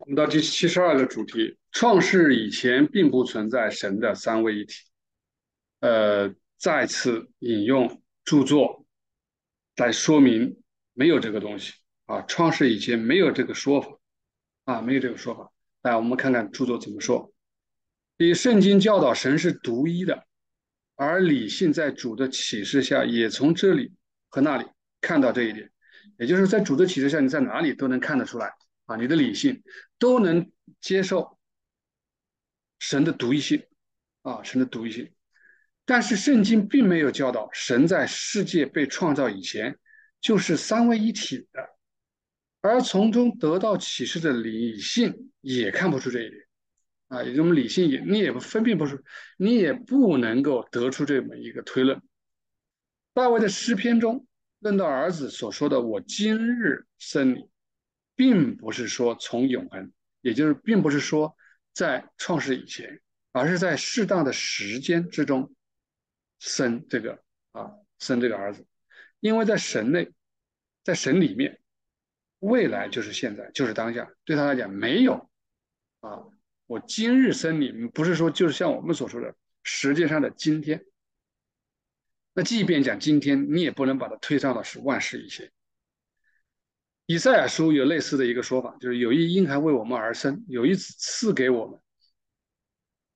我们到第七十二个主题：创世以前并不存在神的三位一体。呃，再次引用著作来说明没有这个东西啊，创世以前没有这个说法啊，没有这个说法。来，我们看看著作怎么说。以圣经教导神是独一的，而理性在主的启示下也从这里和那里看到这一点，也就是在主的启示下，你在哪里都能看得出来。啊，你的理性都能接受神的独一性，啊，神的独一性。但是圣经并没有教导神在世界被创造以前就是三位一体的，而从中得到启示的理性也看不出这一点，啊，也就是理性也你也分辨不出，你也不能够得出这么一个推论。大卫的诗篇中论到儿子所说的“我今日生你”。并不是说从永恒，也就是并不是说在创世以前，而是在适当的时间之中生这个啊生这个儿子，因为在神内，在神里面，未来就是现在，就是当下，对他来讲没有啊，我今日生你，不是说就是像我们所说的时间上的今天，那即便讲今天，你也不能把它推上到是万事以前。以赛亚书有类似的一个说法，就是有一婴孩为我们而生，有一子赐给我们，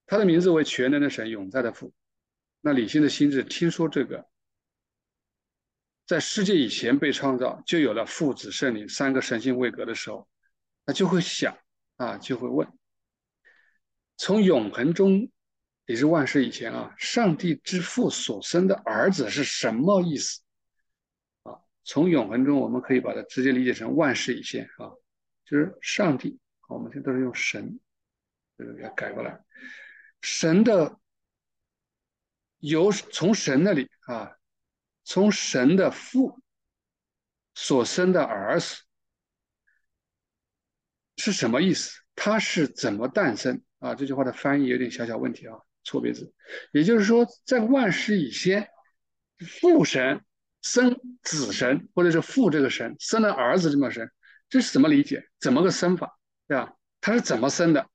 他的名字为全能的神，永在的父。那理性的心智听说这个，在世界以前被创造，就有了父子圣灵三个神性位格的时候，他就会想啊，就会问：从永恒中，也是万世以前啊，上帝之父所生的儿子是什么意思？从永恒中，我们可以把它直接理解成万事以先啊，就是上帝。我们现在都是用神，这个给它改过来。神的由从神那里啊，从神的父所生的儿子是什么意思？他是怎么诞生啊？这句话的翻译有点小小问题啊，错别字。也就是说，在万事以先，父神。生子神，或者是父这个神生了儿子这么生，这是怎么理解？怎么个生法，对吧？他是怎么生的？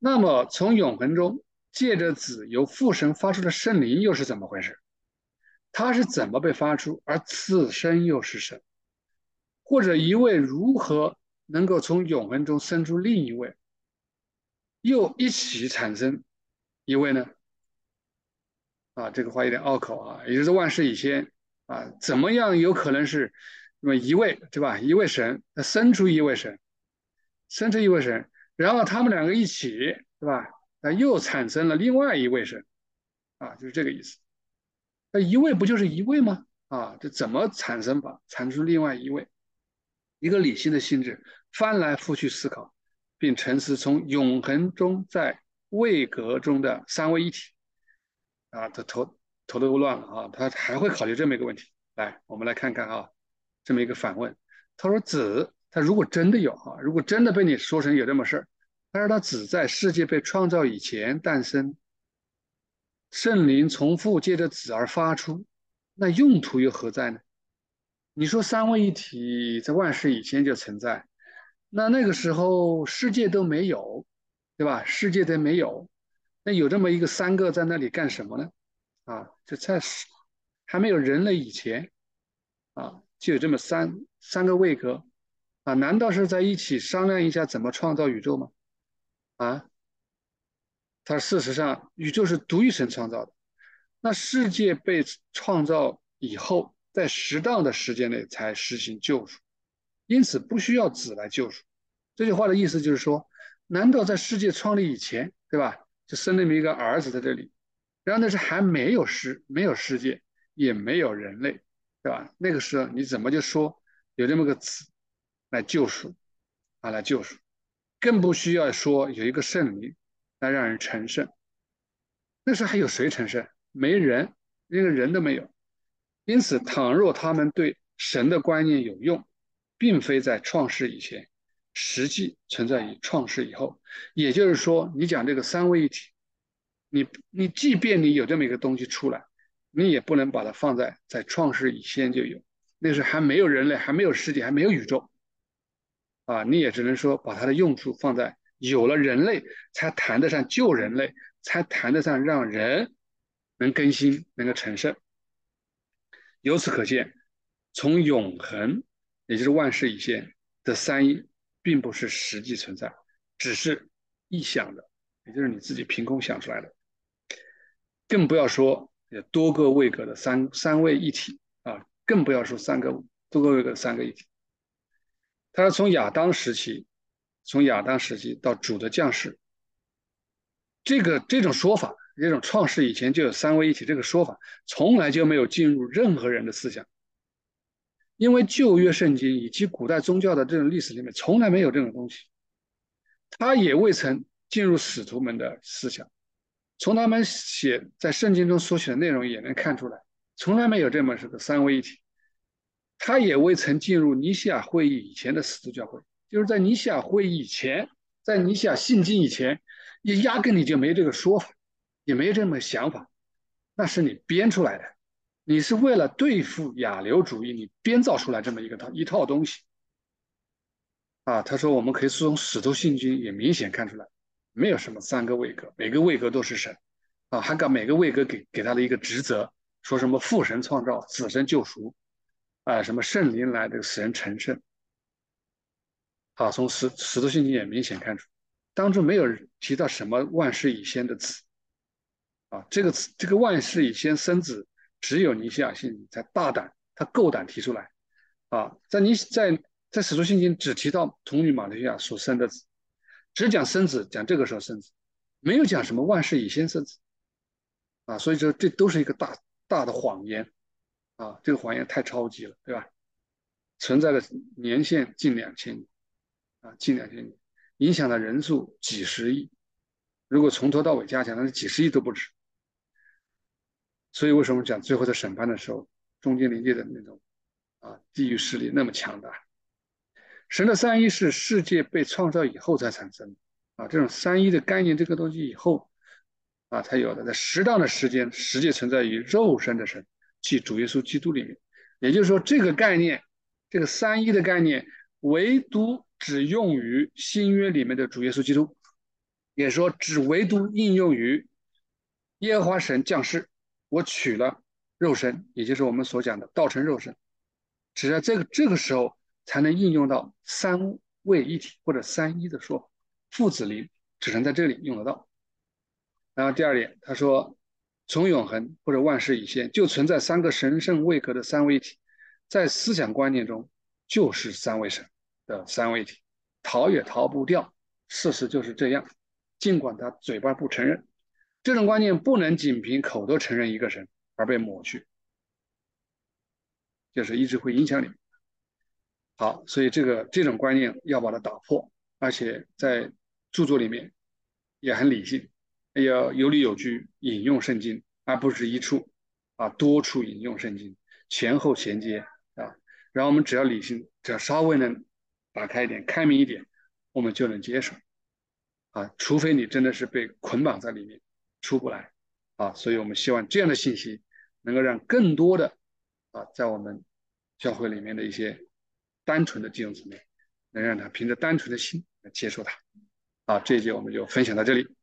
那么从永恒中借着子由父神发出的圣灵又是怎么回事？他是怎么被发出？而此生又是神？或者一位如何能够从永恒中生出另一位，又一起产生一位呢？啊，这个话有点拗口啊，也就是万事以先。啊，怎么样有可能是那么一位对吧？一位神，他生出一位神，生出一位神，然后他们两个一起对吧？那又产生了另外一位神，啊，就是这个意思。那一位不就是一位吗？啊，这怎么产生法？产生另外一位，一个理性的性质，翻来覆去思考，并沉思从永恒中在位格中的三位一体，啊，的头。头都乱了啊！他还会考虑这么一个问题。来，我们来看看啊，这么一个反问。他说：“子，他如果真的有啊，如果真的被你说成有这么事儿，他说他子在世界被创造以前诞生，圣灵从父借着子而发出，那用途又何在呢？你说三位一体在万事以前就存在，那那个时候世界都没有，对吧？世界都没有，那有这么一个三个在那里干什么呢？”啊，就在还没有人类以前，啊，就有这么三三个位格，啊，难道是在一起商量一下怎么创造宇宙吗？啊，他事实上宇宙是独一神创造的，那世界被创造以后，在适当的时间内才实行救赎，因此不需要子来救赎。这句话的意思就是说，难道在世界创立以前，对吧？就生那么一个儿子在这里？然后那是还没有世，没有世界，也没有人类，对吧？那个时候你怎么就说有这么个子来救赎啊，来救赎，更不需要说有一个圣灵来让人成圣。那时候还有谁成圣？没人，连个人都没有。因此，倘若他们对神的观念有用，并非在创世以前，实际存在于创世以后。也就是说，你讲这个三位一体。你你即便你有这么一个东西出来，你也不能把它放在在创世以前就有，那时还没有人类，还没有世界，还没有宇宙，啊，你也只能说把它的用处放在有了人类才谈得上救人类，才谈得上让人能更新、能够成圣。由此可见，从永恒，也就是万事以先的三一，并不是实际存在，只是臆想的，也就是你自己凭空想出来的。更不要说有多个位格的三三位一体啊，更不要说三个多个位格的三个一体。他说，从亚当时期，从亚当时期到主的降世，这个这种说法，这种创世以前就有三位一体这个说法，从来就没有进入任何人的思想，因为旧约圣经以及古代宗教的这种历史里面从来没有这种东西，他也未曾进入使徒们的思想。从他们写在圣经中所写的内容也能看出来，从来没有这么是个三位一体。他也未曾进入尼西亚会议以前的使徒教会，就是在尼西亚会议以前，在尼西亚信经以前，也压根你就没这个说法，也没这么想法，那是你编出来的，你是为了对付亚流主义，你编造出来这么一个套一套东西。啊，他说我们可以从使徒信经也明显看出来。没有什么三个位格，每个位格都是神，啊，还把每个位格给给他的一个职责，说什么父神创造，子神救赎，啊，什么圣灵来的使人成圣，啊，从使使徒信经也明显看出，当中没有提到什么万事以先的子，啊，这个词这个万事以先生子，只有尼西亚信才大胆，他够胆提出来，啊，在尼在在使徒信经只提到童女玛利亚所生的子。只讲生子，讲这个时候生子，没有讲什么万事以先生子，啊，所以说这都是一个大大的谎言，啊，这个谎言太超级了，对吧？存在的年限近两千年，啊，近两千年，影响的人数几十亿，如果从头到尾加起来，那几十亿都不止。所以为什么讲最后在审判的时候，中间临界的那种，啊，地域势力那么强大？神的三一是世界被创造以后才产生的啊，这种三一的概念，这个东西以后啊才有的，在适当的时间实际存在于肉身的神，即主耶稣基督里面。也就是说，这个概念，这个三一的概念，唯独只用于新约里面的主耶稣基督，也说只唯独应用于耶和华神降世，我取了肉身，也就是我们所讲的道成肉身，只在这个这个时候。才能应用到三位一体或者三一的说法，父子灵只能在这里用得到。然后第二点，他说，从永恒或者万事以先就存在三个神圣位格的三位一体，在思想观念中就是三位神的三位一体，逃也逃不掉。事实就是这样，尽管他嘴巴不承认，这种观念不能仅凭口头承认一个神而被抹去，就是一直会影响你。好，所以这个这种观念要把它打破，而且在著作里面也很理性，要有理有据引用圣经，而不是一处啊多处引用圣经，前后衔接啊。然后我们只要理性，只要稍微能打开一点、开明一点，我们就能接受啊。除非你真的是被捆绑在里面出不来啊。所以我们希望这样的信息能够让更多的啊在我们教会里面的一些。单纯的弟兄姊妹，能让他凭着单纯的心来接受他。好，这一节我们就分享到这里。